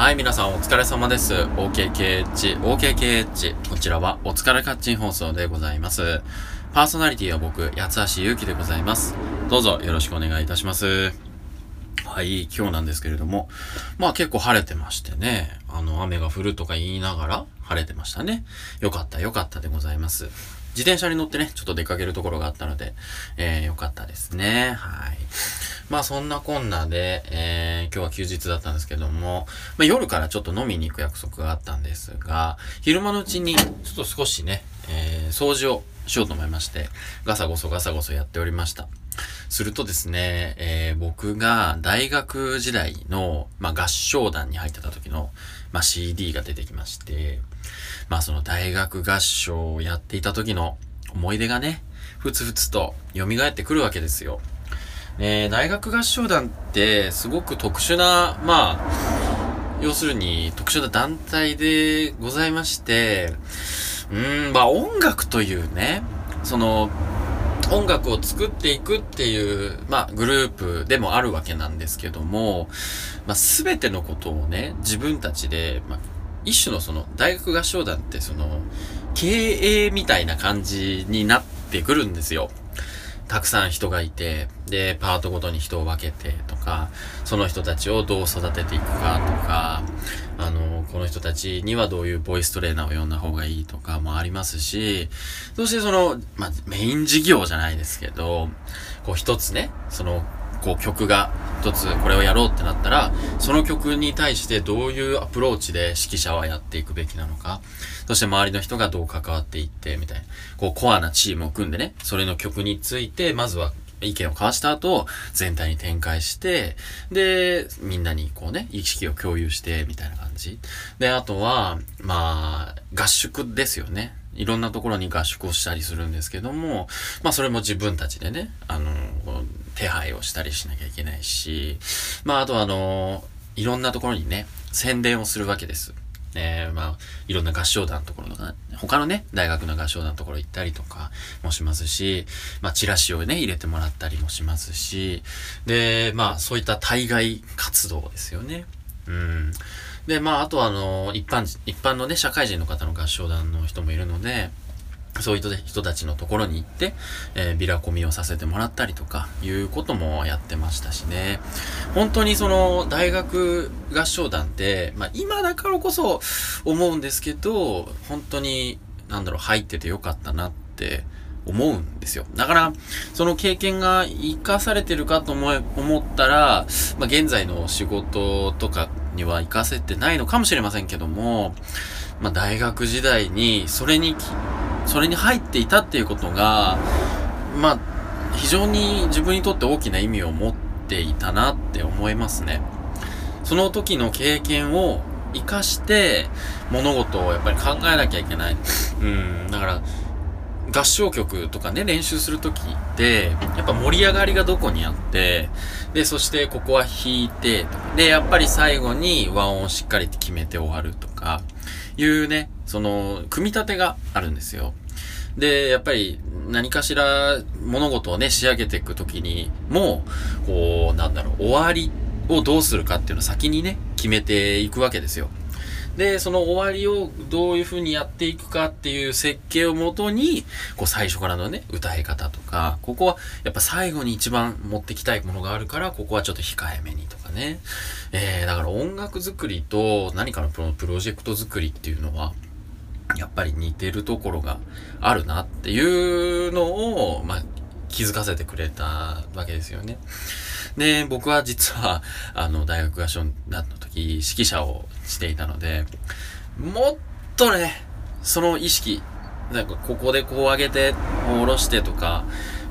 はい、皆さんお疲れ様です。OKKH、OKKH。こちらはお疲れカッチン放送でございます。パーソナリティは僕、八橋ゆうきでございます。どうぞよろしくお願いいたします。はい、今日なんですけれども、まあ結構晴れてましてね、あの、雨が降るとか言いながら晴れてましたね。よかった、よかったでございます。自転車に乗ってね、ちょっと出かけるところがあったので、えー、よかったですね。はい。まあそんなこんなで、えー、今日は休日だったんですけども、まあ夜からちょっと飲みに行く約束があったんですが、昼間のうちにちょっと少しね、えー、掃除をしようと思いまして、ガサゴソガサゴソやっておりました。するとですね、えー、僕が大学時代の、まあ、合唱団に入ってた時の、まあ、CD が出てきまして、まあその大学合唱をやっていた時の思い出がね、ふつふつと蘇ってくるわけですよ。え、大学合唱団ってすごく特殊な、まあ、要するに特殊な団体でございまして、うーん、まあ音楽というね、その、音楽を作っていくっていう、まあ、グループでもあるわけなんですけども、まあ、すべてのことをね、自分たちで、まあ、一種のその、大学合唱団ってその、経営みたいな感じになってくるんですよ。たくさん人がいて、で、パートごとに人を分けてとか、その人たちをどう育てていくかとか、あの、この人たちにはどういうボイストレーナーを呼んだ方がいいとかもありますし、そしてその、まあ、メイン事業じゃないですけど、こう一つね、その、こう曲が一つこれをやろうってなったら、その曲に対してどういうアプローチで指揮者はやっていくべきなのか、そして周りの人がどう関わっていって、みたいな、こうコアなチームを組んでね、それの曲について、まずは意見を交わした後、全体に展開して、で、みんなにこうね、意識を共有して、みたいな感じ。で、あとは、まあ、合宿ですよね。いろんなところに合宿をしたりするんですけども、まあそれも自分たちでね、あの、手配をしたりしなきゃいけないし、まああとあの、いろんなところにね、宣伝をするわけです。えー、まあ、いろんな合唱団のところとか、他のね、大学の合唱団のところ行ったりとかもしますし、まあ、チラシをね、入れてもらったりもしますし、で、まあ、そういった対外活動ですよね。うん。で、まあ、あとはあの、一般、一般のね、社会人の方の合唱団の人もいるので、そういう人たちのところに行って、えー、ビラコミをさせてもらったりとか、いうこともやってましたしね。本当にその、大学合唱団って、まあ今だからこそ思うんですけど、本当に、なんだろう、入っててよかったなって思うんですよ。だから、その経験が活かされてるかと思え、思ったら、まあ現在の仕事とかには活かせてないのかもしれませんけども、まあ大学時代に、それにそれに入っていたっていうことが、まあ、非常に自分にとって大きな意味を持っていたなって思いますね。その時の経験を活かして物事をやっぱり考えなきゃいけない。うん、だから、合唱曲とかね、練習するときって、やっぱ盛り上がりがどこにあって、で、そしてここは弾いて、で、やっぱり最後に和音をしっかり決めて終わるとか、いうね、その、組み立てがあるんですよ。で、やっぱり何かしら物事をね、仕上げていくときにも、こう、なんだろう、終わりをどうするかっていうのを先にね、決めていくわけですよ。で、その終わりをどういう風にやっていくかっていう設計をもとに、こう最初からのね、歌い方とか、ここはやっぱ最後に一番持ってきたいものがあるから、ここはちょっと控えめにとかね。えー、だから音楽作りと何かのプロプロジェクト作りっていうのは、やっぱり似てるところがあるなっていうのを、まあ、気づかせてくれたわけですよね。で、僕は実は、あの、大学合唱団の時、指揮者をしていたので、もっとね、その意識、なんかここでこう上げて、下ろしてとか、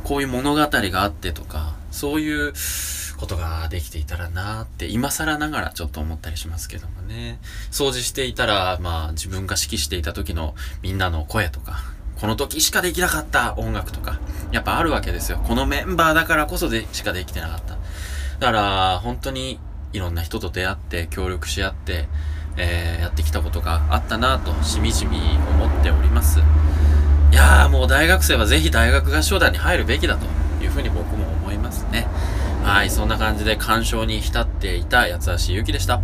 こういう物語があってとか、そういうことができていたらなーって、今更ながらちょっと思ったりしますけどもね。掃除していたら、まあ自分が指揮していた時のみんなの声とか、この時しかできなかった音楽とか、やっぱあるわけですよ。このメンバーだからこそでしかできてなかった。だから、本当にいろんな人と出会って、協力し合って、えー、やってきたことがあったなと、しみじみ思っております。いやーもう大学生はぜひ大学合唱団に入るべきだというふうに僕も思いますね。はい、そんな感じで鑑賞に浸っていた八橋ゆきでした。